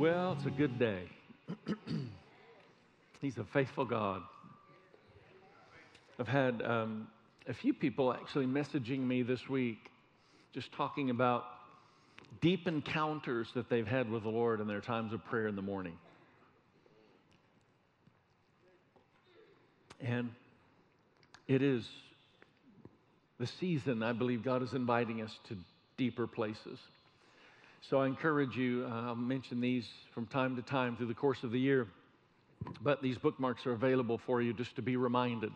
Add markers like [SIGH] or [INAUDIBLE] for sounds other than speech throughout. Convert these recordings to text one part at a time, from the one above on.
Well, it's a good day. [CLEARS THROAT] He's a faithful God. I've had um, a few people actually messaging me this week, just talking about deep encounters that they've had with the Lord in their times of prayer in the morning. And it is the season I believe God is inviting us to deeper places. So I encourage you, uh, I'll mention these from time to time through the course of the year, but these bookmarks are available for you just to be reminded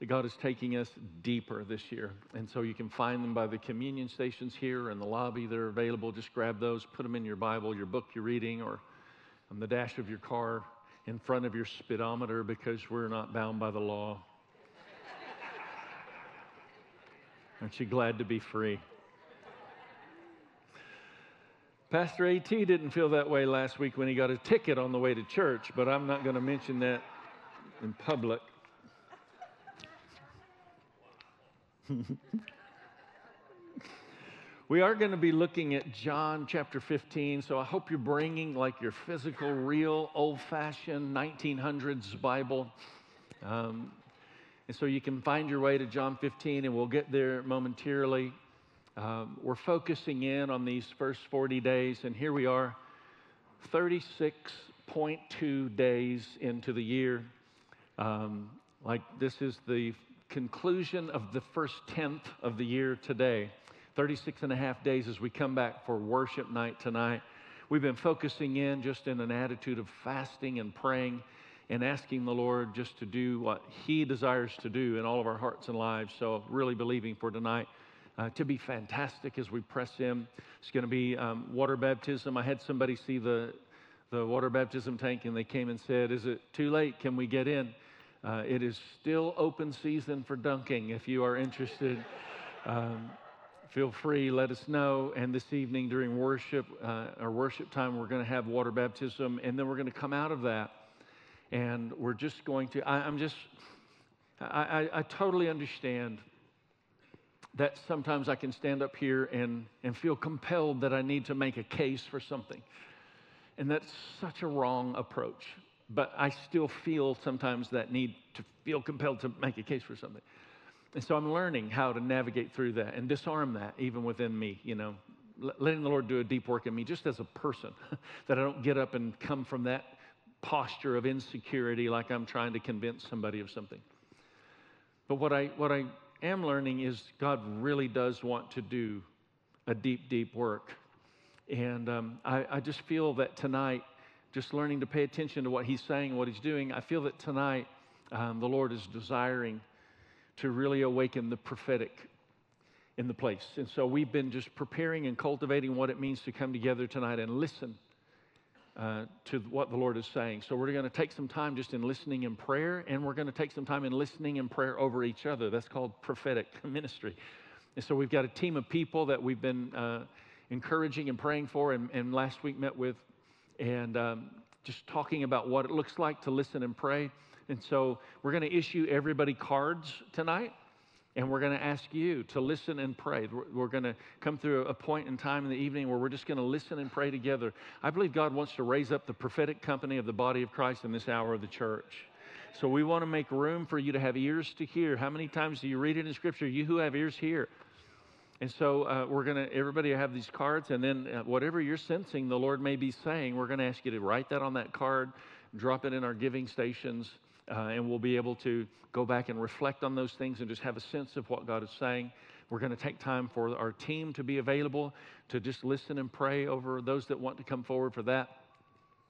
that God is taking us deeper this year. And so you can find them by the communion stations here in the lobby. They're available. Just grab those, put them in your Bible, your book you're reading, or on the dash of your car in front of your speedometer because we're not bound by the law. Aren't you glad to be free? Pastor AT didn't feel that way last week when he got a ticket on the way to church, but I'm not going to mention that in public. [LAUGHS] we are going to be looking at John chapter 15, so I hope you're bringing like your physical, real, old fashioned 1900s Bible. Um, and so you can find your way to John 15, and we'll get there momentarily. Um, we're focusing in on these first 40 days, and here we are, 36.2 days into the year. Um, like this is the conclusion of the first tenth of the year today. 36 and a half days as we come back for worship night tonight. We've been focusing in just in an attitude of fasting and praying and asking the Lord just to do what He desires to do in all of our hearts and lives. So, really believing for tonight uh, to be fantastic as we press in. It's going to be um, water baptism. I had somebody see the, the water baptism tank and they came and said, Is it too late? Can we get in? Uh, it is still open season for dunking. If you are interested, [LAUGHS] um, feel free, let us know. And this evening during worship, uh, our worship time, we're going to have water baptism. And then we're going to come out of that. And we're just going to, I, am just, I, I, I totally understand that sometimes I can stand up here and, and feel compelled that I need to make a case for something. And that's such a wrong approach. But I still feel sometimes that need to feel compelled to make a case for something. And so I'm learning how to navigate through that and disarm that even within me, you know, letting the Lord do a deep work in me just as a person, [LAUGHS] that I don't get up and come from that posture of insecurity like I'm trying to convince somebody of something. But what I, what I am learning is God really does want to do a deep, deep work. And um, I, I just feel that tonight, just learning to pay attention to what He's saying, what He's doing, I feel that tonight um, the Lord is desiring to really awaken the prophetic in the place. And so we've been just preparing and cultivating what it means to come together tonight and listen uh, to what the Lord is saying. So we're going to take some time just in listening in prayer, and we're going to take some time in listening in prayer over each other. That's called prophetic [LAUGHS] ministry. And so we've got a team of people that we've been uh, encouraging and praying for, and, and, last week met with, and um, just talking about what it looks like to listen and pray. And so we're going to issue everybody cards tonight. And we're going to ask you to listen and pray. We're going to come through a point in time in the evening where we're just going to listen and pray together. I believe God wants to raise up the prophetic company of the body of Christ in this hour of the church. So we want to make room for you to have ears to hear. How many times do you read it in Scripture? You who have ears, hear. And so uh, we're going to, everybody have these cards, and then uh, whatever you're sensing the Lord may be saying, we're going to ask you to write that on that card, drop it in our giving stations, uh, and we'll be able to go back and reflect on those things and just have a sense of what God is saying. We're going to take time for our team to be available to just listen and pray over those that want to come forward for that.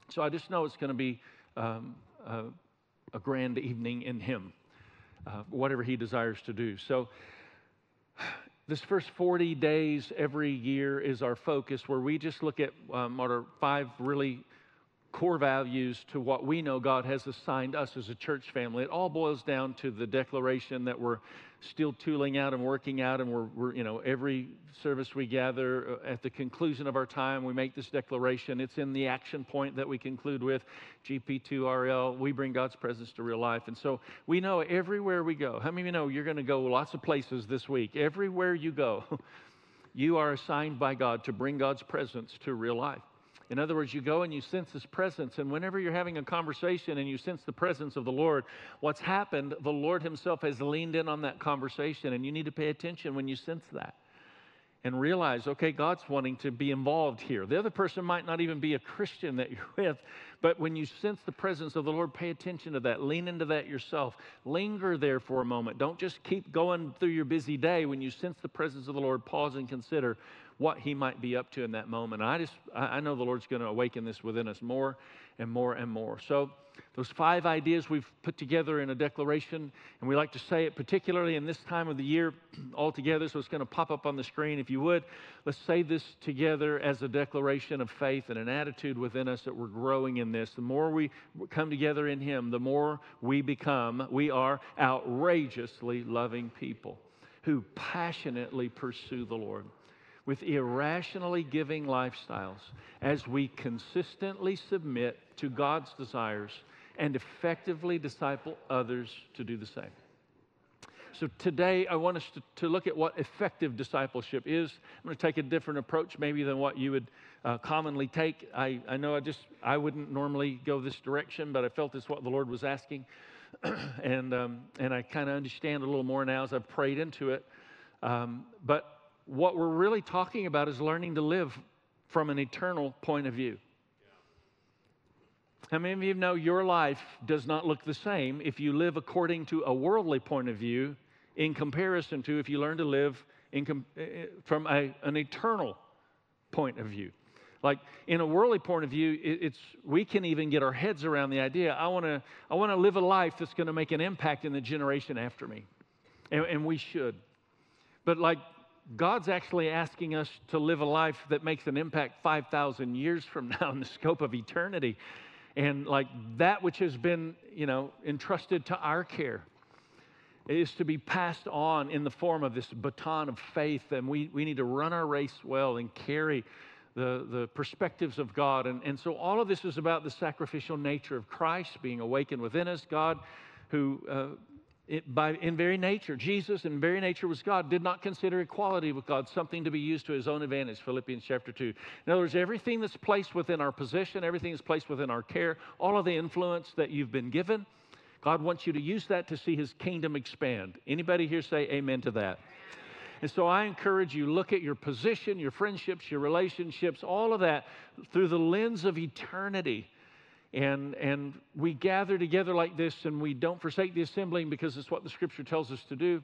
So I just know it's going to be um, a, grand evening in Him, uh, whatever He desires to do. So this first 40 days every year is our focus, where we just look at um, our five really core values to what we know God has assigned us as a church family. It all boils down to the declaration that we're still tooling out and working out, and we're, we're, you know, every service we gather uh, at the conclusion of our time, we make this declaration. It's in the action point that we conclude with GP2RL. We bring God's presence to real life. And so we know everywhere we go, how many of you know you're going to go lots of places this week? Everywhere you go, [LAUGHS] you are assigned by God to bring God's presence to real life. In other words, you go and you sense His presence. And whenever you're having a conversation and you sense the presence of the Lord, what's happened, the Lord Himself has leaned in on that conversation. And you need to pay attention when you sense that and realize, okay, God's wanting to be involved here. The other person might not even be a Christian that you're with, but when you sense the presence of the Lord, pay attention to that. Lean into that yourself. Linger there for a moment. Don't just keep going through your busy day. When you sense the presence of the Lord, pause and consider what He might be up to in that moment. I just, I know the Lord's going to awaken this within us more and more and more. So, those five ideas we've put together in a declaration, and we like to say it particularly in this time of the year [CLEARS THROAT] all together, so it's going to pop up on the screen. If you would, let's say this together as a declaration of faith and an attitude within us that we're growing in this. The more we come together in Him, the more we become, we are outrageously loving people who passionately pursue the Lord with irrationally giving lifestyles as we consistently submit to God's desires and effectively disciple others to do the same. So today, I want us to, to look at what effective discipleship is. I'm going to take a different approach, maybe than what you would uh, commonly take. I, I know I just I wouldn't normally go this direction, but I felt it's what the Lord was asking, [CLEARS THROAT] and um, and I kind of understand a little more now as I've prayed into it. Um, but what we're really talking about is learning to live from an eternal point of view. How many of you know your life does not look the same if you live according to a worldly point of view in comparison to if you learn to live com- eh, eh, from a, an eternal point of view? Like in a worldly point of view, it's we can even get our heads around the idea. I want to I want to live a life that's going to make an impact in the generation after me, and, and we should. But like God's actually asking us to live a life that makes an impact 5,000 years from [LAUGHS] now in the scope of eternity. And like that which has been, you know, entrusted to our care is to be passed on in the form of this baton of faith. And we, we need to run our race well and carry the, the perspectives of God. And, and so all of this is about the sacrificial nature of Christ being awakened within us. God, who uh, it, by, in very nature, Jesus in very nature was God, did not consider equality with God something to be used to his own advantage, Philippians chapter 2. In other words, everything that's placed within our position, everything that's placed within our care, all of the influence that you've been given, God wants you to use that to see his kingdom expand. Anybody here say amen to that? And so I encourage you look at your position, your friendships, your relationships, all of that through the lens of eternity and, and we gather together like this and we don't forsake the assembling because it's what the scripture tells us to do.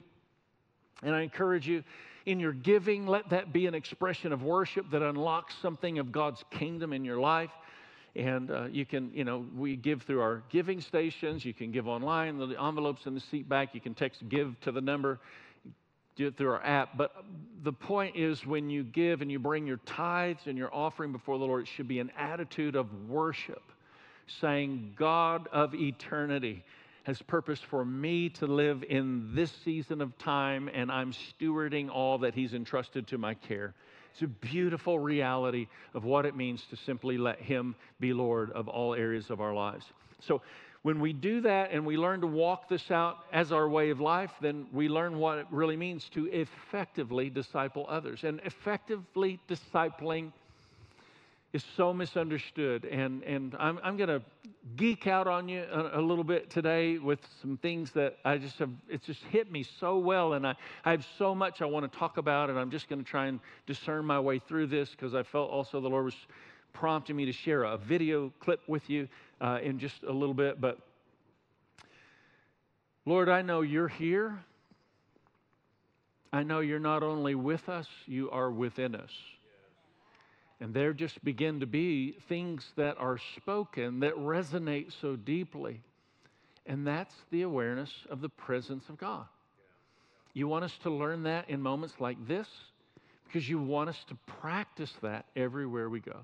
And I encourage you, in your giving, let that be an expression of worship that unlocks something of God's kingdom in your life. And uh, you can, you know, we give through our giving stations. You can give online, the envelopes in the seat back. You can text give to the number, do it through our app. But the point is, when you give and you bring your tithes and your offering before the Lord, it should be an attitude of worship saying, God of eternity has purposed for me to live in this season of time, and I'm stewarding all that He's entrusted to my care. It's a beautiful reality of what it means to simply let Him be Lord of all areas of our lives. So, when we do that and we learn to walk this out as our way of life, then we learn what it really means to effectively disciple others. And effectively discipling is so misunderstood. And, and I'm, I'm going to geek out on you a, a, little bit today with some things that I just have, it's just hit me so well. And I, I have so much I want to talk about. And I'm just going to try and discern my way through this because I felt also the Lord was prompting me to share a video clip with you uh, in just a little bit. But Lord, I know you're here. I know you're not only with us, you are within us. And there just begin to be things that are spoken that resonate so deeply. And that's the awareness of the presence of God. You want us to learn that in moments like this because you want us to practice that everywhere we go.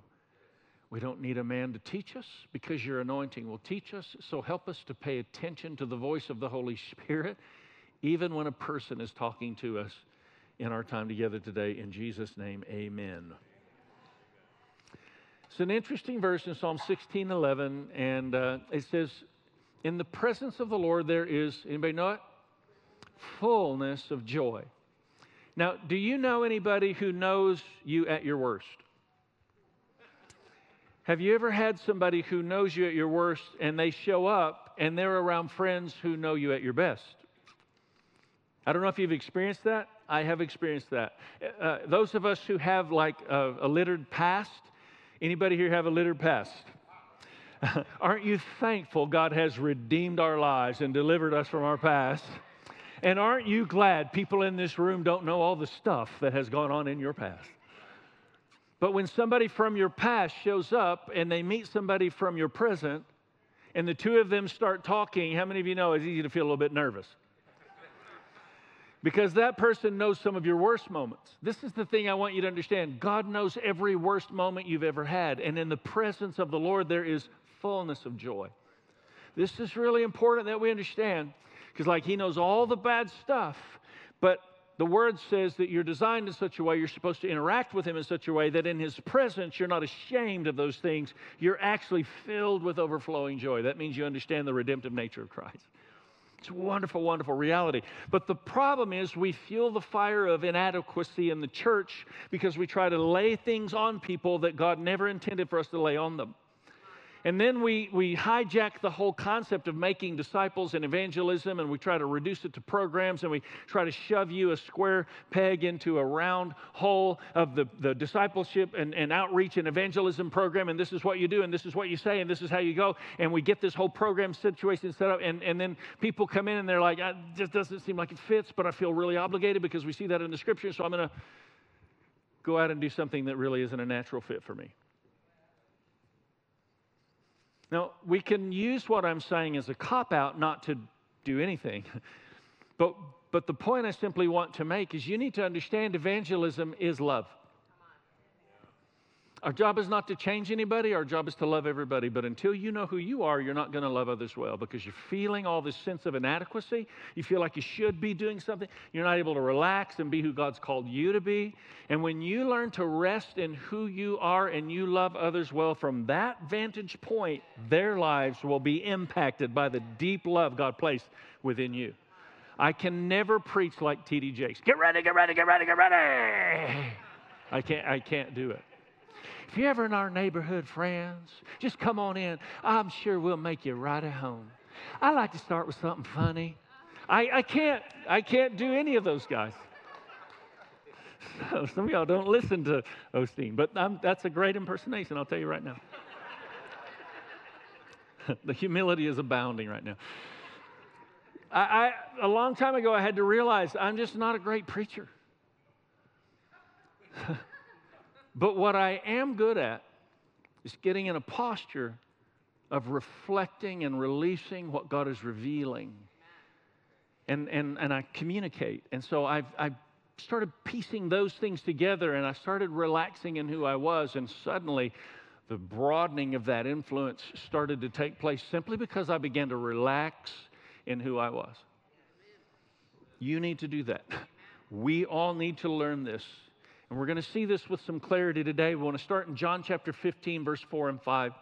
We don't need a man to teach us because your anointing will teach us. So help us to pay attention to the voice of the Holy Spirit, even when a person is talking to us in our time together today. In Jesus' name, amen. It's an interesting verse in Psalm 16 11, and uh, it says, In the presence of the Lord there is, anybody know it? Fullness of joy. Now, do you know anybody who knows you at your worst? Have you ever had somebody who knows you at your worst and they show up and they're around friends who know you at your best? I don't know if you've experienced that. I have experienced that. Uh, those of us who have like a, a littered past, anybody here have a littered past? [LAUGHS] Aren't you thankful God has redeemed our lives and delivered us from our past? And aren't you glad people in this room don't know all the stuff that has gone on in your past? But when somebody from your past shows up and they meet somebody from your present, and the two of them start talking, how many of you know it's easy to feel a little bit nervous? Because that person knows some of your worst moments. This is the thing I want you to understand God knows every worst moment you've ever had. And in the presence of the Lord, there is fullness of joy. This is really important that we understand because, like, He knows all the bad stuff, but the word says that you're designed in such a way, you're supposed to interact with him in such a way that in his presence, you're not ashamed of those things. You're actually filled with overflowing joy. That means you understand the redemptive nature of Christ. It's a wonderful, wonderful reality. But the problem is, we fuel the fire of inadequacy in the church because we try to lay things on people that God never intended for us to lay on them. And then we, we hijack the whole concept of making disciples and evangelism, and we try to reduce it to programs, and we try to shove you a square peg into a round hole of the, the discipleship and, and outreach and evangelism program, and this is what you do, and this is what you say, and this is how you go. And we get this whole program situation set up, and, and then people come in and they're like, just doesn't seem like it fits, but I feel really obligated because we see that in the scripture, so I'm going to go out and do something that really isn't a natural fit for me. Now, we can use what I'm saying as a cop out not to do anything. [LAUGHS] But, but the point I simply want to make is you need to understand evangelism is love. Our job is not to change anybody, our job is to love everybody. But until you know who you are, you're not going to love others well because you're feeling all this sense of inadequacy. You feel like you should be doing something. You're not able to relax and be who God's called you to be. And when you learn to rest in who you are and you love others well, from that vantage point, their lives will be impacted by the deep love God placed within you. I can never preach like T.D. Jakes. Get ready, get ready, get ready, get ready. I can't, I can't do it. If you're ever in our neighborhood, friends, just come on in. I'm sure we'll make you right at home. I like to start with something funny. I, I can't I can't do any of those guys. So [LAUGHS] some of y'all don't listen to Osteen, but I'm, that's a great impersonation. I'll tell you right now. [LAUGHS] the humility is abounding right now. I, I, a long time ago, I had to realize I'm just not a great preacher. [LAUGHS] But what I am good at is getting in a posture of reflecting and releasing what God is revealing. And, and, and I communicate. And so I've, i started piecing those things together and I started relaxing in who I was. And suddenly, the broadening of that influence started to take place simply because I began to relax in who I was. You need to do that. [LAUGHS] We all need to learn this and we're going to see this with some clarity today. We want to start in John chapter 15, verse 4 and 5.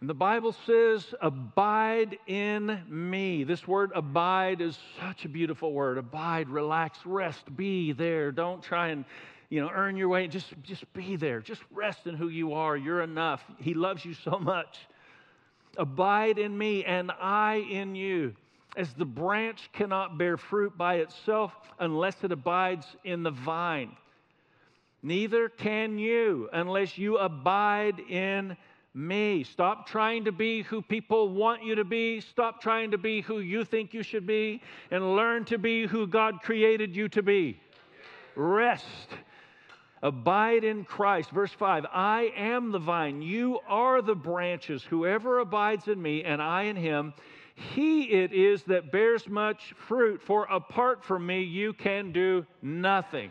And the Bible says, Abide in me. This word abide is such a beautiful word. Abide, relax, rest, be there. Don't try and you know, earn your way. Just, just be there. Just rest in who you are. You're enough. He loves you so much. Abide in me and I in you. As the branch cannot bear fruit by itself unless it abides in the vine, neither can you unless you abide in me. Stop trying to be who people want you to be. Stop trying to be who you think you should be and learn to be who God created you to be. Rest. Abide in Christ. Verse 5 I am the vine, you are the branches. Whoever abides in me and I in him, he it is that bears much fruit, for apart from me, you can do nothing.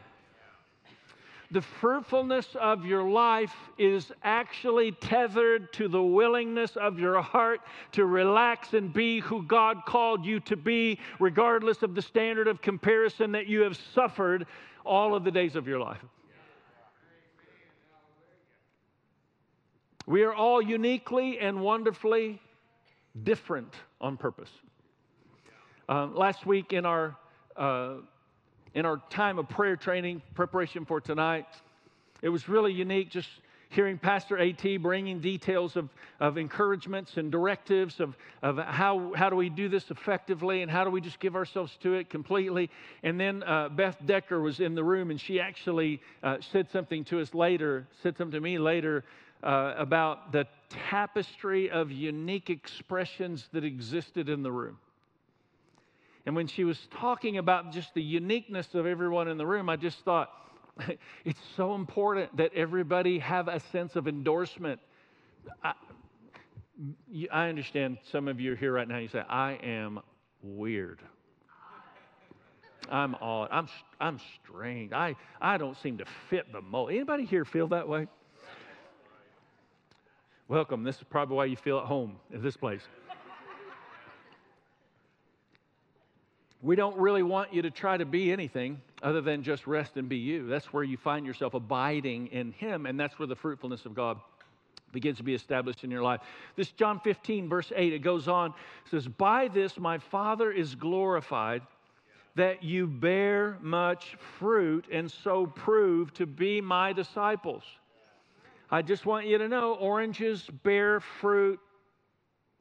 The fruitfulness of your life is actually tethered to the willingness of your heart to relax and be who God called you to be, regardless of the standard of comparison that you have suffered all of the days of your life. We are all uniquely and wonderfully different on purpose. Um, last week in our uh, in our time of prayer training preparation for tonight, it was really unique. Just hearing Pastor AT bringing details of, of encouragements and directives of, of how, how do we do this effectively and how do we just give ourselves to it completely. And then uh, Beth Decker was in the room and she actually uh, said something to us later, said something to me later uh, about the tapestry of unique expressions that existed in the room. And when she was talking about just the uniqueness of everyone in the room, I just thought, [LAUGHS] it's so important that everybody have a sense of endorsement. I, I understand some of you are here right now. You say, I am weird. I'm odd. I'm, I'm strange. I, I don't seem to fit the mold. Anybody here feel that way? Welcome. This is probably why you feel at home in this place. we don't really want you to try to be anything other than just rest and be you. That's where you find yourself abiding in Him, and that's where the fruitfulness of God begins to be established in your life. This John 15, verse 8, it goes on, says, By this my Father is glorified, that you bear much fruit and so prove to be my disciples. I just want you to know oranges bear fruit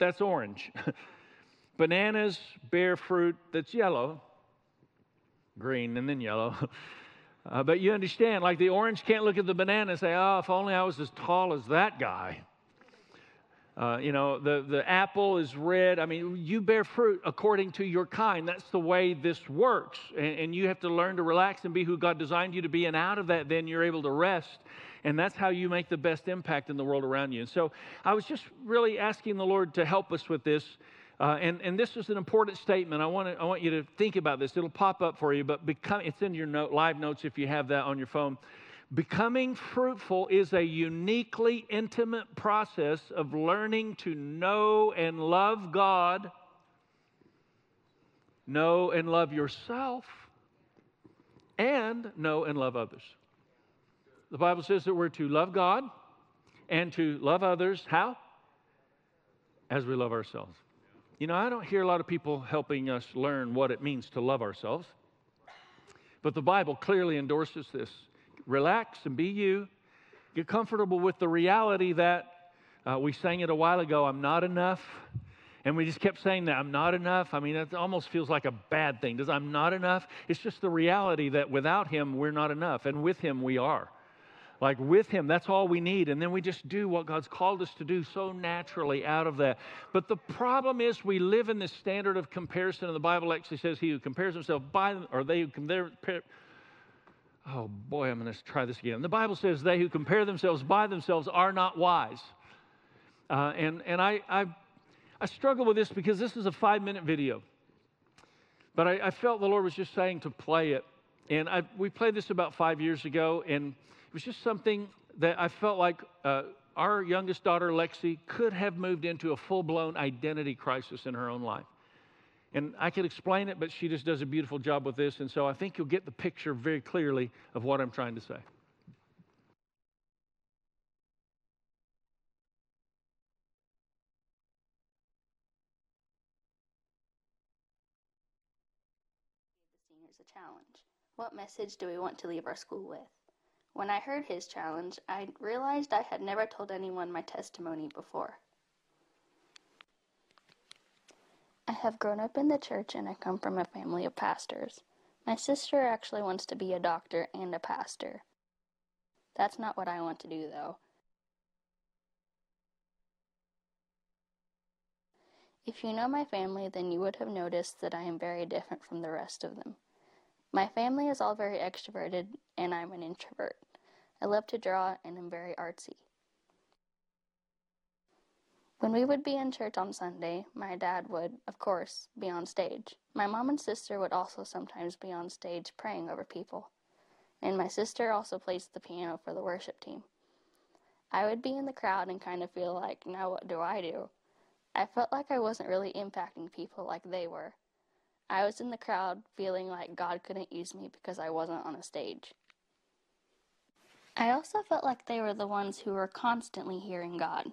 that's orange. [LAUGHS] Bananas bear fruit that's yellow, green, and then yellow. [LAUGHS] Uh, but you understand, like the orange can't look at the banana and say, oh, if only I was as tall as that guy. Uh, you know, the, the apple is red. I mean, you bear fruit according to your kind. That's the way this works. And, and you have to learn to relax and be who God designed you to be. And out of that, then you're able to rest. And that's how you make the best impact in the world around you. And so I was just really asking the Lord to help us with this. Uh, and, and this is an important statement. I want, to, I want you to think about this. It'll pop up for you, but become, it's in your note, live notes if you have that on your phone. Becoming fruitful is a uniquely intimate process of learning to know and love God, know and love yourself, and know and love others. The Bible says that we're to love God and to love others. How? As we love ourselves. You know, I don't hear a lot of people helping us learn what it means to love ourselves. But the Bible clearly endorses this. Relax and be you. Get comfortable with the reality that uh, we sang it a while ago I'm not enough. And we just kept saying that I'm not enough. I mean, it almost feels like a bad thing. Does I'm not enough? It's just the reality that without Him, we're not enough. And with Him, we are like with Him. That's all we need. And then we just do what God's called us to do so naturally out of that. But the problem is we live in this standard of comparison, and the Bible actually says, He who compares himself by, or they who compare, oh boy, I'm going to try this again. The Bible says, They who compare themselves by themselves are not wise. Uh, and and I, I, I struggle with this because this is a five minute video. But I, I felt the Lord was just saying to play it. And I, we played this about five years ago, and it was just something that I felt like uh, our youngest daughter, Lexi, could have moved into a full blown identity crisis in her own life. And I could explain it, but she just does a beautiful job with this. And so I think you'll get the picture very clearly of what I'm trying to say. a challenge. What message do we want to leave our school with? When I heard his challenge, I realized I had never told anyone my testimony before. I have grown up in the church and I come from a family of pastors. My sister actually wants to be a doctor and a pastor. That's not what I want to do, though. If you know my family, then you would have noticed that I am very different from the rest of them. My family is all very extroverted, and I'm an introvert. I love to draw and am very artsy. When we would be in church on Sunday, my dad would, of course, be on stage. My mom and sister would also sometimes be on stage praying over people. And my sister also plays the piano for the worship team. I would be in the crowd and kind of feel like, now what do I do? I felt like I wasn't really impacting people like they were. I was in the crowd feeling like God couldn't use me because I wasn't on a stage. I also felt like they were the ones who were constantly hearing God.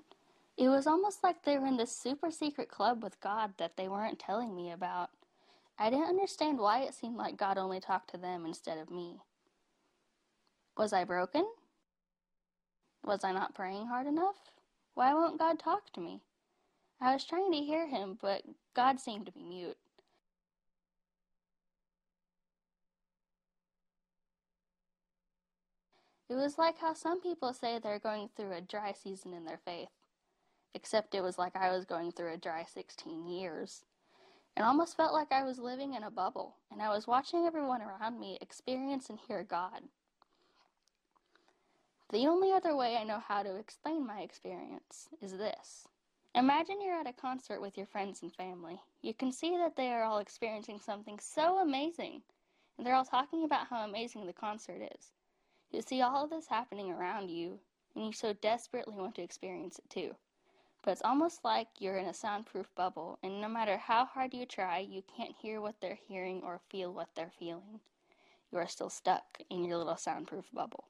It was almost like they were in this super secret club with God that they weren't telling me about. I didn't understand why it seemed like God only talked to them instead of me. Was I broken? Was I not praying hard enough? Why won't God talk to me? I was trying to hear him, but God seemed to be mute. It was like how some people say they're going through a dry season in their faith. Except it was like I was going through a dry 16 years. It almost felt like I was living in a bubble, and I was watching everyone around me experience and hear God. The only other way I know how to explain my experience is this. Imagine you're at a concert with your friends and family. You can see that they are all experiencing something so amazing, and they're all talking about how amazing the concert is. You see all of this happening around you, and you so desperately want to experience it too. But it's almost like you're in a soundproof bubble, and no matter how hard you try, you can't hear what they're hearing or feel what they're feeling. You are still stuck in your little soundproof bubble.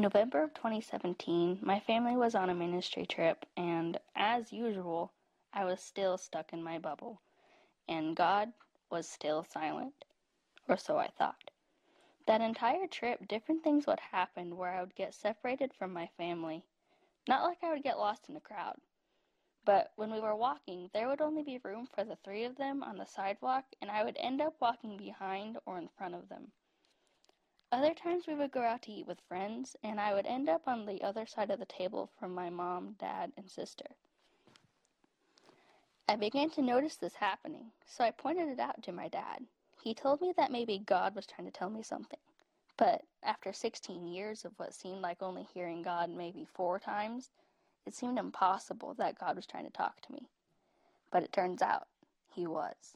November of 2017, my family was on a ministry trip, and as usual, I was still stuck in my bubble, and God was still silent, or so I thought. That entire trip, different things would happen where I would get separated from my family. Not like I would get lost in a crowd, but when we were walking, there would only be room for the three of them on the sidewalk, and I would end up walking behind or in front of them. Other times we would go out to eat with friends, and I would end up on the other side of the table from my mom, dad, and sister. I began to notice this happening, so I pointed it out to my dad. He told me that maybe God was trying to tell me something. But after 16 years of what seemed like only hearing God maybe four times, it seemed impossible that God was trying to talk to me. But it turns out he was.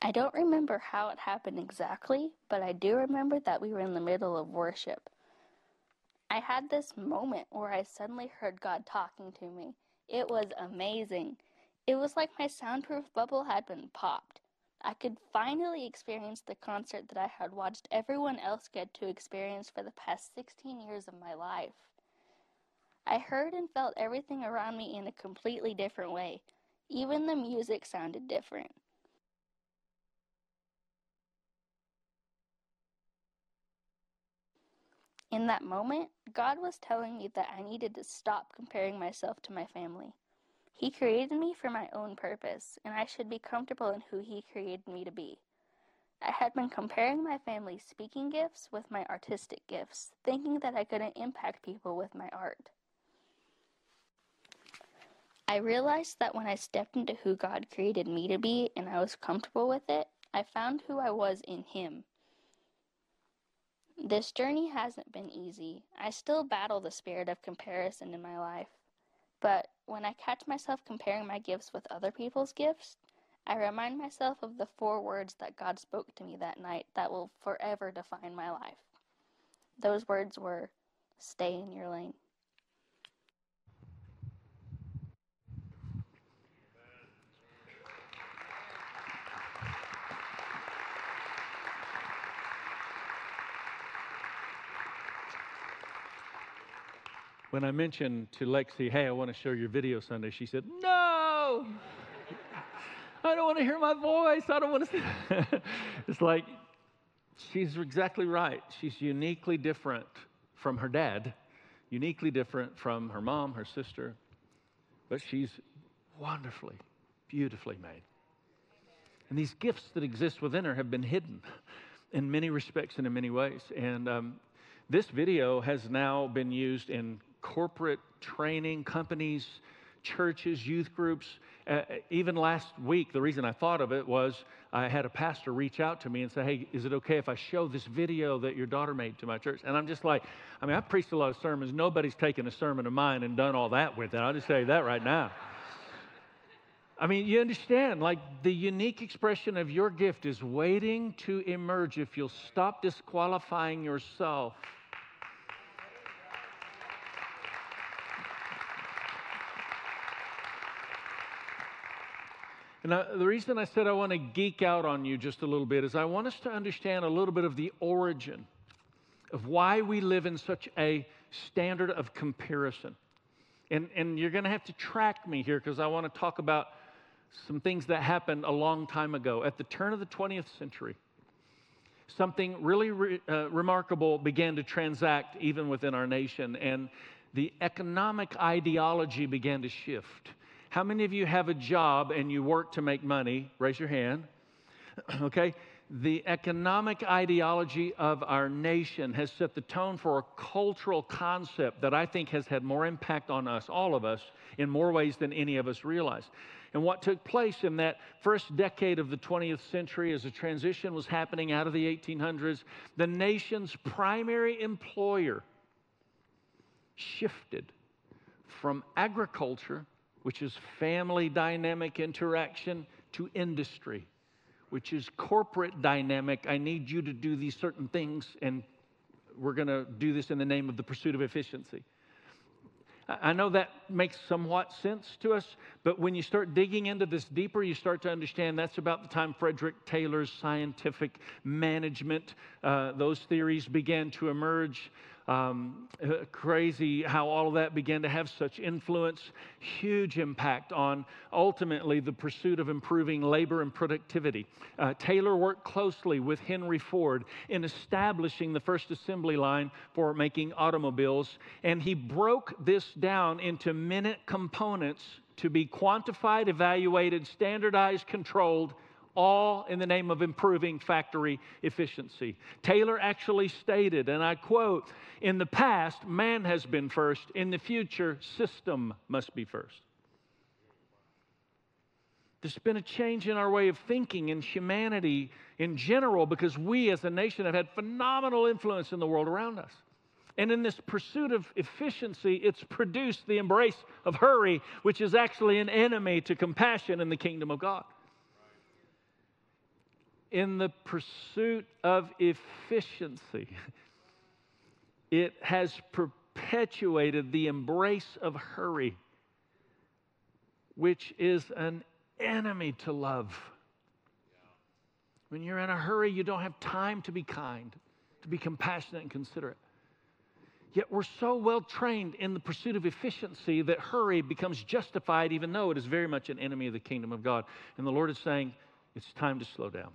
I don't remember how it happened exactly, but I do remember that we were in the middle of worship. I had this moment where I suddenly heard God talking to me. It was amazing. It was like my soundproof bubble had been popped. I could finally experience the concert that I had watched everyone else get to experience for the past 16 years of my life. I heard and felt everything around me in a completely different way. Even the music sounded different. In that moment, God was telling me that I needed to stop comparing myself to my family. He created me for my own purpose, and I should be comfortable in who He created me to be. I had been comparing my family's speaking gifts with my artistic gifts, thinking that I couldn't impact people with my art. I realized that when I stepped into who God created me to be and I was comfortable with it, I found who I was in Him. This journey hasn't been easy. I still battle the spirit of comparison in my life. But when I catch myself comparing my gifts with other people's gifts, I remind myself of the four words that God spoke to me that night that will forever define my life. Those words were stay in your lane. When I mentioned to Lexi, hey, I want to show your video Sunday, she said, no, I don't want to hear my voice. I don't want to. See. [LAUGHS] it's like she's exactly right. She's uniquely different from her dad, uniquely different from her mom, her sister, but she's wonderfully, beautifully made. And these gifts that exist within her have been hidden in many respects and in many ways. And um, this video has now been used in corporate training, companies, churches, youth groups. Uh, even last week, the reason I thought of it was I had a pastor reach out to me and say, Hey, is it okay if I show this video that your daughter made to my church? And I'm just like, I mean, I've preached a lot of sermons. Nobody's taken a sermon of mine and done all that with it. I'll just say that right now. I mean, you understand, like the unique expression of your gift is waiting to emerge if you'll stop disqualifying yourself And I, the reason I said I want to geek out on you just a little bit is I want us to understand a little bit of the origin of why we live in such a standard of comparison. And, and you're going to have to track me here because I want to talk about some things that happened a long time ago. At the turn of the 20th century, something really re, uh, remarkable began to transact even within our nation, and the economic ideology began to shift. How many of you have a job and you work to make money? Raise your hand. [CLEARS THROAT] okay? The economic ideology of our nation has set the tone for a cultural concept that I think has had more impact on us, all of us, in more ways than any of us realize. And what took place in that first decade of the 20th century as a transition was happening out of the 1800s, the nation's primary employer shifted from agriculture, which is family dynamic interaction, to industry, which is corporate dynamic. I need you to do these certain things, and we're going to do this in the name of the pursuit of efficiency. I know that makes somewhat sense to us, but when you start digging into this deeper, you start to understand that's about the time Frederick Taylor's scientific management, uh, those theories began to emerge. Um, uh, crazy how all of that began to have such influence, huge impact on ultimately the pursuit of improving labor and productivity. Uh, Taylor worked closely with Henry Ford in establishing the first assembly line for making automobiles, and he broke this down into minute components to be quantified, evaluated, standardized, controlled all in the name of improving factory efficiency. Taylor actually stated, and I quote, in the past, man has been first. In the future, system must be first. There's been a change in our way of thinking in humanity in general because we as a nation have had phenomenal influence in the world around us. And in this pursuit of efficiency, it's produced the embrace of hurry, which is actually an enemy to compassion in the kingdom of God in the pursuit of efficiency, [LAUGHS] it has perpetuated the embrace of hurry, which is an enemy to love. When you're in a hurry, you don't have time to be kind, to be compassionate and considerate. Yet we're so well trained in the pursuit of efficiency that hurry becomes justified, even though it is very much an enemy of the kingdom of God. And the Lord is saying, it's time to slow down.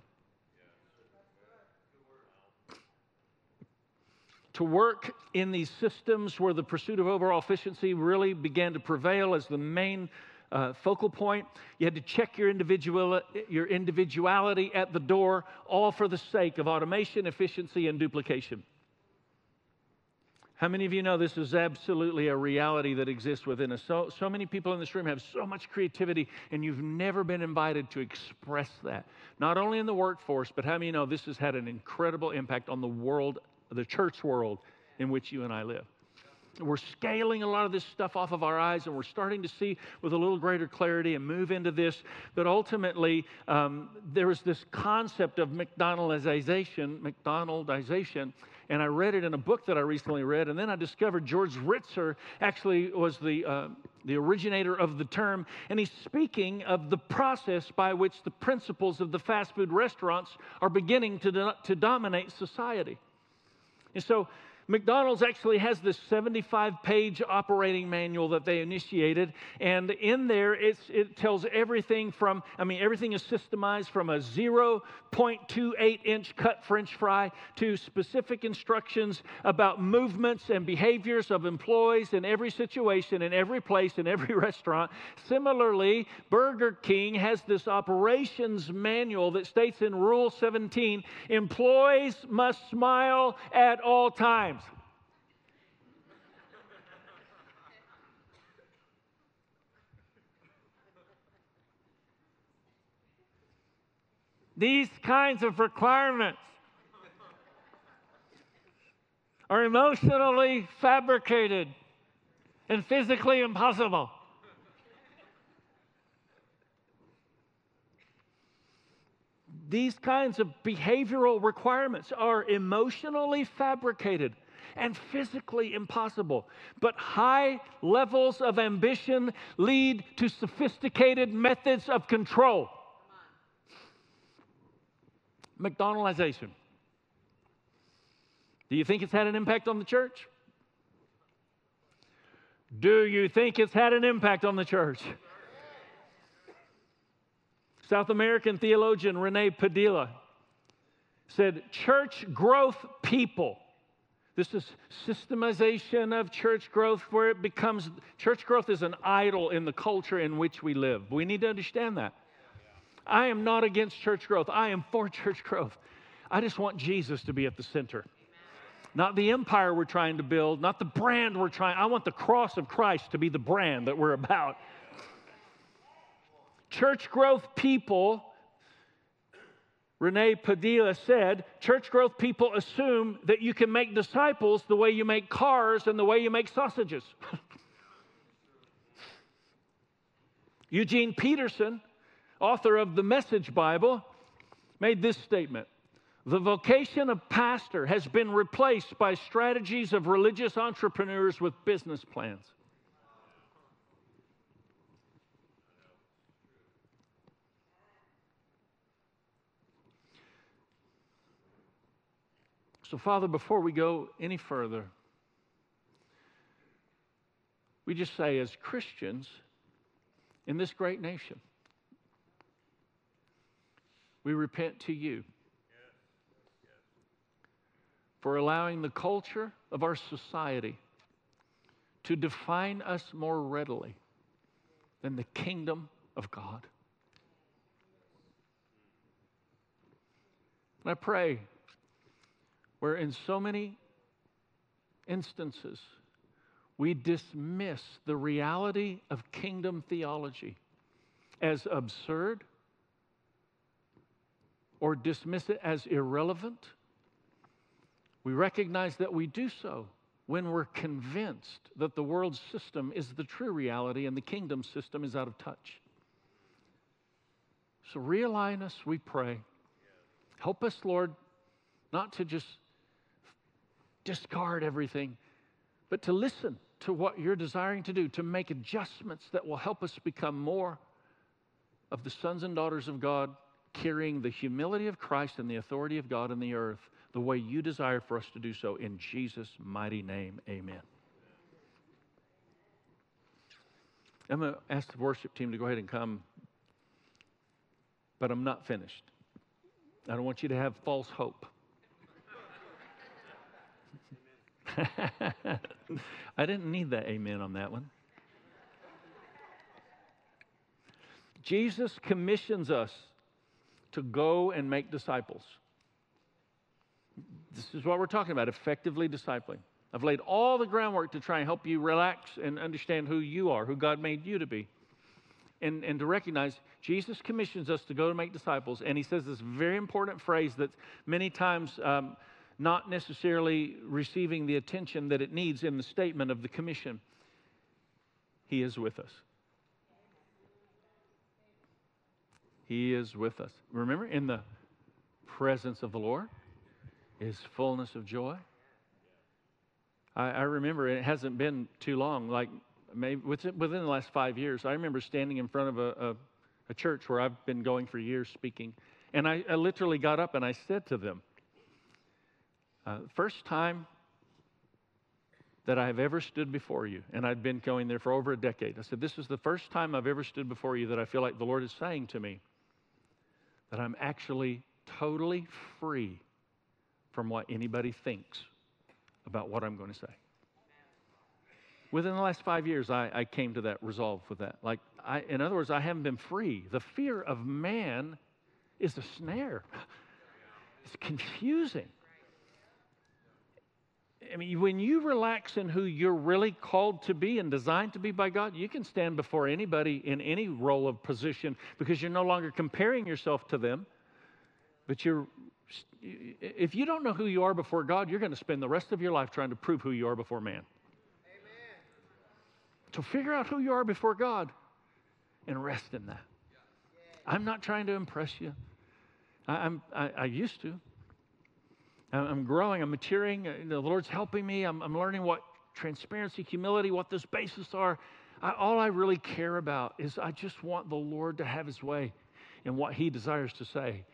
to work in these systems where the pursuit of overall efficiency really began to prevail as the main uh, focal point. You had to check your, individual, your individuality at the door, all for the sake of automation, efficiency, and duplication. How many of you know this is absolutely a reality that exists within us? So, so many people in this room have so much creativity, and you've never been invited to express that. Not only in the workforce, but how many know this has had an incredible impact on the world the church world in which you and I live. We're scaling a lot of this stuff off of our eyes, and we're starting to see with a little greater clarity and move into this. But ultimately, um, there is this concept of McDonaldization, McDonaldization, and I read it in a book that I recently read, and then I discovered George Ritzer actually was the uh, the originator of the term, and he's speaking of the process by which the principles of the fast food restaurants are beginning to, do- to dominate society. And so McDonald's actually has this 75 page operating manual that they initiated. And in there, it tells everything from, I mean, everything is systemized from a 0.28 inch cut french fry to specific instructions about movements and behaviors of employees in every situation, in every place, in every [LAUGHS] restaurant. Similarly, Burger King has this operations manual that states in Rule 17 employees must smile at all times. These kinds of requirements are emotionally fabricated and physically impossible. These kinds of behavioral requirements are emotionally fabricated and physically impossible. But high levels of ambition lead to sophisticated methods of control. McDonaldization. Do you think it's had an impact on the church? Do you think it's had an impact on the church? South American theologian Rene Padilla said, Church growth people. This is systemization of church growth where it becomes church growth is an idol in the culture in which we live. We need to understand that. I am not against church growth, I am for church growth. I just want Jesus to be at the center. Not the empire we're trying to build, not the brand we're trying. I want the cross of Christ to be the brand that we're about. Church growth people, Rene Padilla said, church growth people assume that you can make disciples the way you make cars and the way you make sausages. [LAUGHS] Eugene Peterson, author of the Message Bible, made this statement the vocation of pastor has been replaced by strategies of religious entrepreneurs with business plans. So, Father, before we go any further, we just say, as Christians in this great nation, we repent to you for allowing the culture of our society to define us more readily than the kingdom of God. And I pray where in so many instances we dismiss the reality of kingdom theology as absurd or dismiss it as irrelevant we recognize that we do so when we're convinced that the world system is the true reality and the kingdom system is out of touch. So realign us, we pray. Help us, Lord, not to just discard everything, but to listen to what you're desiring to do, to make adjustments that will help us become more of the sons and daughters of God, carrying the humility of Christ and the authority of God in the earth the way you desire for us to do so. In Jesus' mighty name, amen. I'm going to ask the worship team to go ahead and come, but I'm not finished. I don't want you to have false hope. [LAUGHS] I didn't need that amen on that one. Jesus commissions us to go and make disciples. This is what we're talking about effectively discipling. I've laid all the groundwork to try and help you relax and understand who you are, who God made you to be. And, and to recognize Jesus commissions us to go to make disciples. And he says this very important phrase that many times um, not necessarily receiving the attention that it needs in the statement of the commission. He is with us. He is with us. Remember, in the presence of the Lord is fullness of joy. I, I remember it hasn't been too long, like maybe within, within the last five years. I remember standing in front of a, a, a church where I've been going for years speaking, and I, I literally got up and I said to them, uh, First time that I have ever stood before you, and I'd been going there for over a decade. I said, This is the first time I've ever stood before you that I feel like the Lord is saying to me that I'm actually totally free from what anybody thinks about what I'm going to say. Within the last five years, I, I came to that resolve with that. Like, I, in other words, I haven't been free. The fear of man is a snare, it's confusing. I mean, when you relax in who you're really called to be and designed to be by God, you can stand before anybody in any role of position because you're no longer comparing yourself to them, but you're if you don't know who you are before God, you're going to spend the rest of your life trying to prove who you are before man. Amen. So figure out who you are before God and rest in that. I'm not trying to impress you. I, am I, I, used to. I'm growing, I'm maturing. Uh, the Lord's helping me. I'm, I'm learning what transparency, humility, what those bases are. I, all I really care about is I just want the Lord to have his way in what he desires to say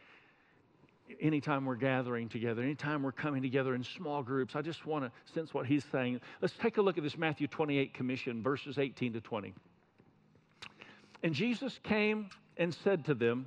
anytime we're gathering together, anytime we're coming together in small groups. I just want to sense what he's saying. Let's take a look at this Matthew 28 commission, verses 18 to 20. And Jesus came and said to them,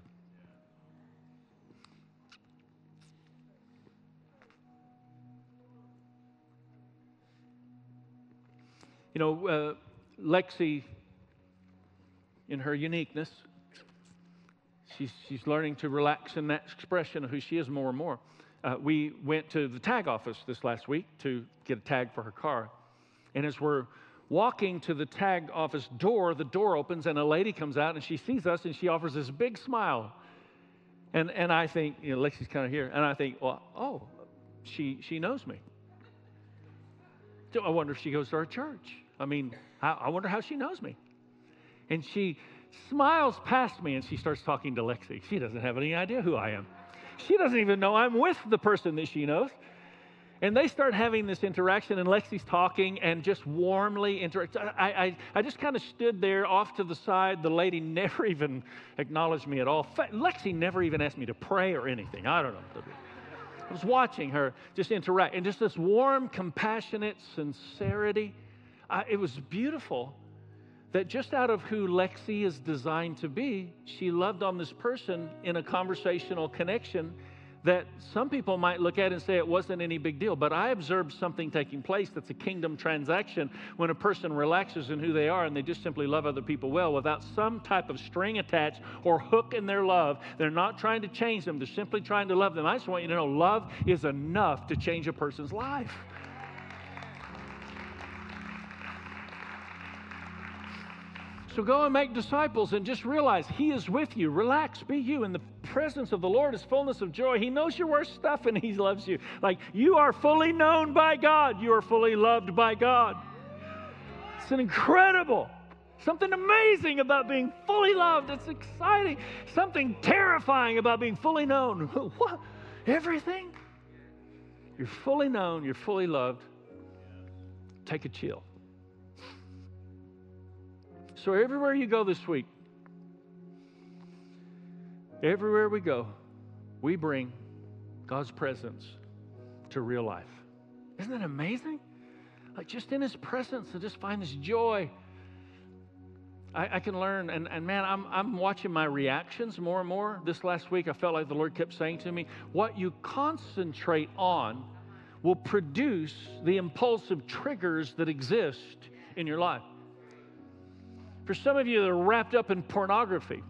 You know, uh, Lexi, in her uniqueness, she's, she's learning to relax in that expression of who she is more and more. Uh, we went to the tag office this last week to get a tag for her car. And as we're walking to the tag office door, the door opens and a lady comes out and she sees us and she offers this big smile. And, and I think, you know, Lexi's kind of here, and I think, well, oh, she, she knows me. I wonder if she goes to our church. I mean, I, I wonder how she knows me. And she smiles past me and she starts talking to Lexi. She doesn't have any idea who I am. She doesn't even know I'm with the person that she knows. And they start having this interaction, and Lexi's talking and just warmly interact. I, I, I just kind of stood there off to the side. The lady [LAUGHS] never even acknowledged me at all. Lexi never even asked me to pray or anything. I don't know. I was watching her just interact, and just this warm, compassionate sincerity. I, it was beautiful that just out of who Lexi is designed to be, she loved on this person in a conversational connection that some people might look at and say it wasn't any big deal. But I observed something taking place that's a kingdom transaction when a person relaxes in who they are and they just simply love other people well without some type of string attached or hook in their love. They're not trying to change them, they're simply trying to love them. I just want you to know love is enough to change a person's life. So go and make disciples and just realize He is with you. Relax, be you. In the presence of the Lord is fullness of joy. He knows your worst stuff and He loves you. Like you are fully known by God, you are fully loved by God. It's an incredible, something amazing about being fully loved. It's exciting. Something terrifying about being fully known. [LAUGHS] what? Everything? You're fully known, you're fully loved. Take a chill. So, everywhere you go this week, everywhere we go, we bring God's presence to real life. Isn't that amazing? Like, just in His presence, I just find this joy. I, I, can learn, and, and man, I'm, I'm watching my reactions more and more. This last week, I felt like the Lord kept saying to me, What you concentrate on will produce the impulsive triggers that exist in your life. For some of you that are wrapped up in pornography,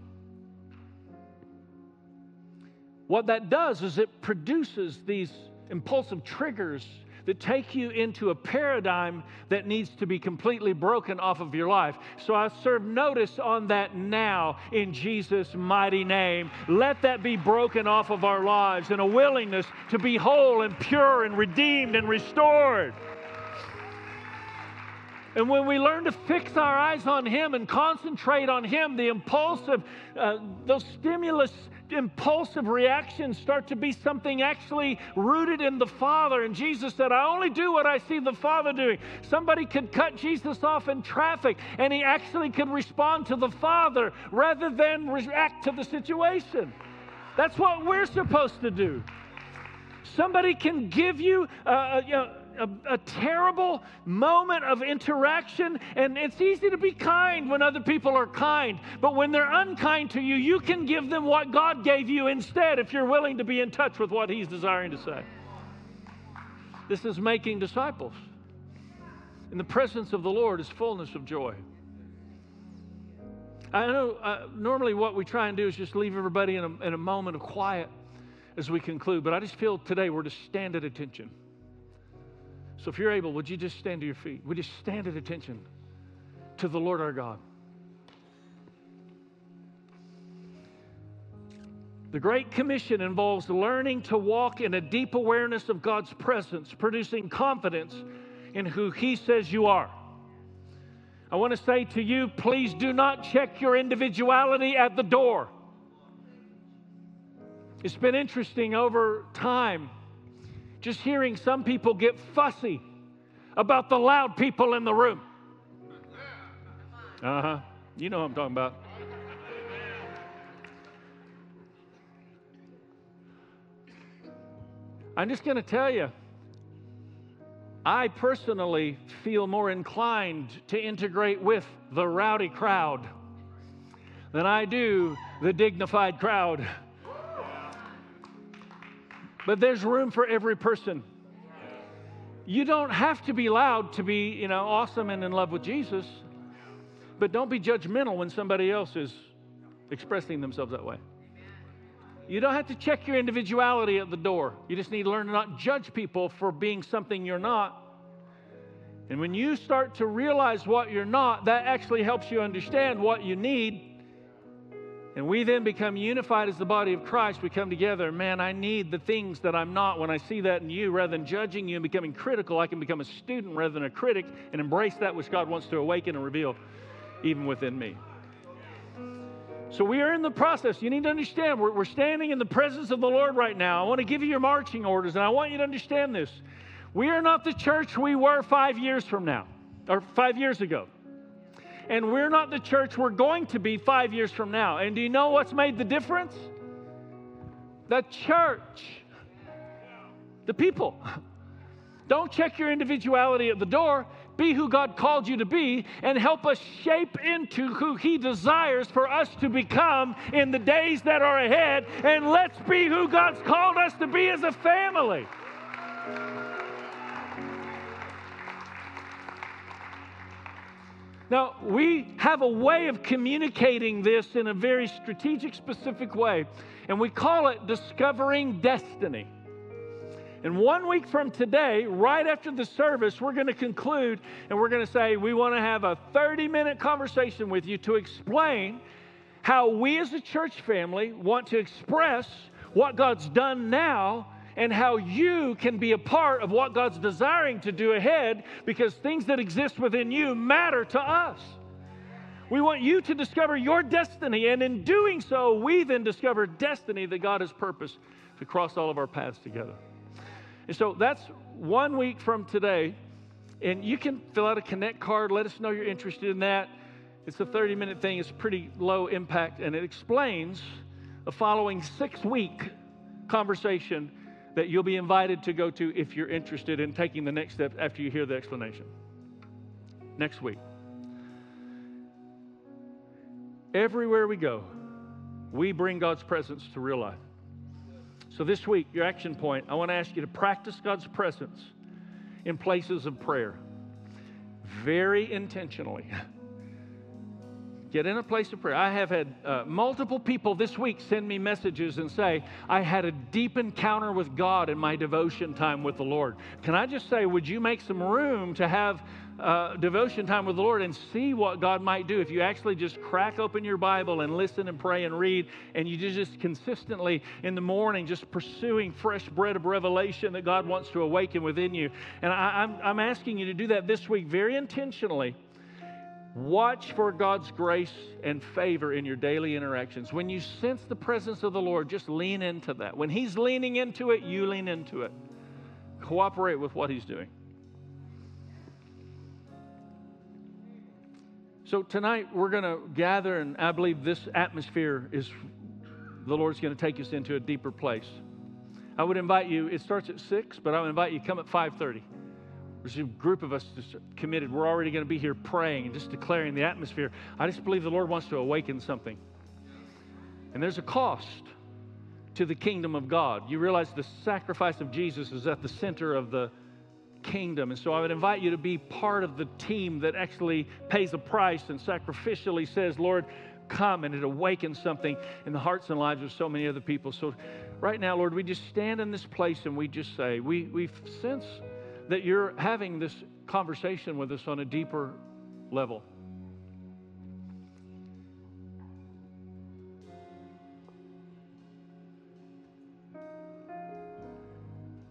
what that does is it produces these impulsive triggers that take you into a paradigm that needs to be completely broken off of your life. So I serve notice on that now in Jesus' mighty name. Let that be broken off of our lives and a willingness to be whole and pure and redeemed and restored. And when we learn to fix our eyes on Him and concentrate on Him, the impulsive, uh, those stimulus, impulsive reactions start to be something actually rooted in the Father. And Jesus said, I only do what I see the Father doing. Somebody could cut Jesus off in traffic and he actually could respond to the Father rather than react to the situation. That's what we're supposed to do. Somebody can give you, uh, uh you know, a, a, terrible moment of interaction, and it's easy to be kind when other people are kind. But when they're unkind to you, you can give them what God gave you instead if you're willing to be in touch with what He's desiring to say. This is making disciples. In the presence of the Lord is fullness of joy. I know uh, normally what we try and do is just leave everybody in a, in a moment of quiet as we conclude, but I just feel today we're to stand at attention. So if you're able, would you just stand to your feet? Would you stand at attention to the Lord our God? The Great Commission involves learning to walk in a deep awareness of God's presence, producing confidence in who He says you are. I want to say to you, please do not check your individuality at the door. It's been interesting over time just hearing some people get fussy about the loud people in the room. Uh huh. You know what I'm talking about. I'm just going to tell you, I personally feel more inclined to integrate with the rowdy crowd than I do the dignified crowd. But there's room for every person. You don't have to be loud to be, you know, awesome and in love with Jesus. But don't be judgmental when somebody else is expressing themselves that way. You don't have to check your individuality at the door. You just need to learn to not judge people for being something you're not. And when you start to realize what you're not, that actually helps you understand what you need. And we then become unified as the body of Christ. We come together. Man, I need the things that I'm not. When I see that in you, rather than judging you and becoming critical, I can become a student rather than a critic and embrace that which God wants to awaken and reveal even within me. So we are in the process. You need to understand, we're, we're standing in the presence of the Lord right now. I want to give you your marching orders, and I want you to understand this. We are not the church we were five years from now, or five years ago. And we're not the church we're going to be five years from now. And do you know what's made the difference? The church, the people. Don't check your individuality at the door be who God called you to be, and help us shape into who He desires for us to become in the days that are ahead. And let's be who God's called us to be as a family. Now, we have a way of communicating this in a very strategic, specific way, and we call it discovering destiny. And one week from today, right after the service, we're going to conclude and we're going to say we want to have a 30 minute conversation with you to explain how we as a church family want to express what God's done now and how you can be a part of what God's desiring to do ahead because things that exist within you matter to us. We want you to discover your destiny, and in doing so, we then discover destiny that God has purposed to cross all of our paths together. And so that's one week from today. And you can fill out a connect card, let us know you're interested in that. It's a 30 minute thing, it's pretty low impact, and it explains the following six week conversation that you'll be invited to go to if you're interested in taking the next step after you hear the explanation. Next week. Everywhere we go, we bring God's presence to real life. So, this week, your action point, I want to ask you to practice God's presence in places of prayer very intentionally. [LAUGHS] Get in a place of prayer. I have had uh, multiple people this week send me messages and say, I had a deep encounter with God in my devotion time with the Lord. Can I just say, would you make some room to have uh, devotion time with the Lord and see what God might do if you actually just crack open your Bible and listen and pray and read, and you just consistently in the morning just pursuing fresh bread of revelation that God wants to awaken within you. And I, I'm, I'm asking you to do that this week very intentionally. Watch for God's grace and favor in your daily interactions. When you sense the presence of the Lord, just lean into that. When He's leaning into it, you lean into it. Cooperate with what He's doing. So tonight we're going to gather, and I believe this atmosphere is the Lord's going to take us into a deeper place. I would invite you. It starts at six, but I would invite you come at five thirty. There's a group of us just committed. We're already going to be here praying and just declaring the atmosphere. I just believe the Lord wants to awaken something. And there's a cost to the kingdom of God. You realize the sacrifice of Jesus is at the center of the kingdom. And so I would invite you to be part of the team that actually pays a price and sacrificially says, Lord, come. And it awakens something in the hearts and lives of so many other people. So right now, Lord, we just stand in this place and we just say, we, we sense that you're having this conversation with us on a deeper level.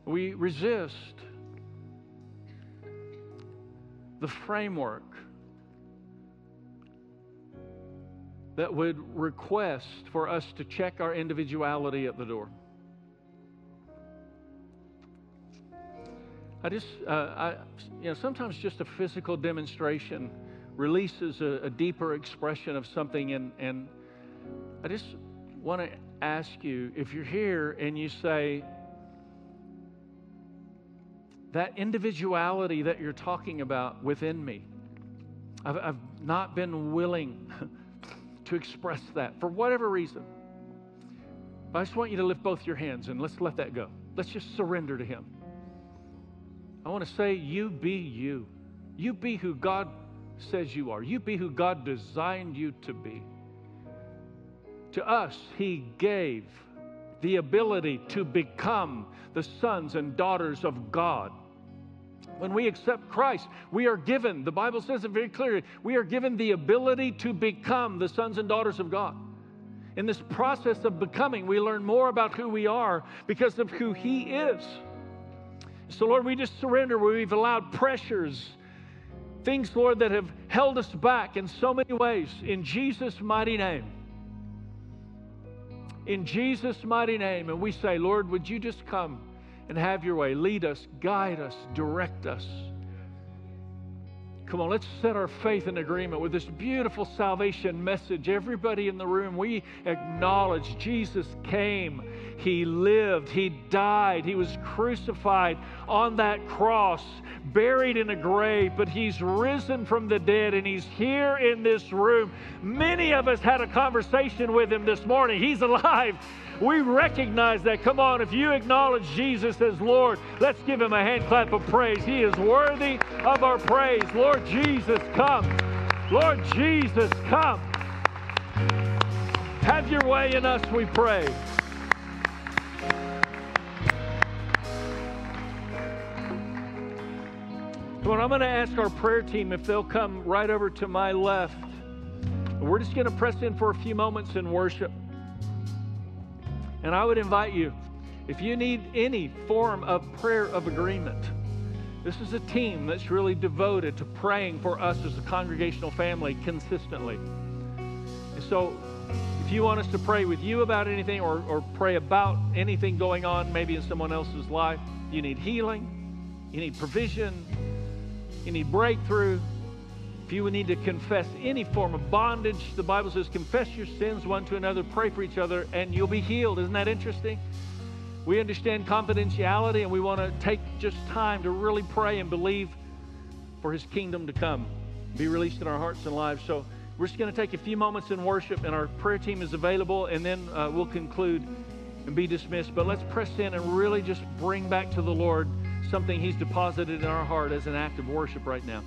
We resist the framework that would request for us to check our individuality at the door. I just, uh, I, you know, sometimes just a physical demonstration releases a, a deeper expression of something, and, and I just want to ask you if you're here and you say, that individuality that you're talking about within me, I've, I've not been willing [LAUGHS] to express that for whatever reason. But I just want you to lift both your hands and let's let that go. Let's just surrender to Him. I want to say, you be you. You be who God says you are. You be who God designed you to be. To us, He gave the ability to become the sons and daughters of God. When we accept Christ, we are given, the Bible says it very clearly, we are given the ability to become the sons and daughters of God. In this process of becoming, we learn more about who we are because of who He is. So, Lord, we just surrender where we've allowed pressures, things, Lord, that have held us back in so many ways. In Jesus' mighty name. In Jesus' mighty name. And we say, Lord, would you just come and have your way? Lead us, guide us, direct us. Come on, let's set our faith in agreement with this beautiful salvation message. Everybody in the room, we acknowledge Jesus came, He lived, He died, He was crucified on that cross, buried in a grave, but He's risen from the dead and He's here in this room. Many of us had a conversation with Him this morning. He's [LAUGHS] alive. We recognize that. Come on, if you acknowledge Jesus as Lord, let's give him a hand clap of praise. He is worthy of our praise. Lord Jesus, come. Lord Jesus, come. Have your way in us, we pray. On, I'm going to ask our prayer team if they'll come right over to my left. We're just going to press in for a few moments in worship. And I would invite you, if you need any form of prayer of agreement, this is a team that's really devoted to praying for us as a congregational family consistently. And so, if you want us to pray with you about anything or, or pray about anything going on maybe in someone else's life, you need healing, you need provision, need breakthrough, if you would need to confess any form of bondage, the Bible says, confess your sins one to another, pray for each other, and you'll be healed. Isn't that interesting? We understand confidentiality and we want to take just time to really pray and believe for His kingdom to come, be released in our hearts and lives. So we're just going to take a few moments in worship, and our prayer team is available, and then uh, we'll conclude and be dismissed. But let's press in and really just bring back to the Lord something He's deposited in our heart as an act of worship right now.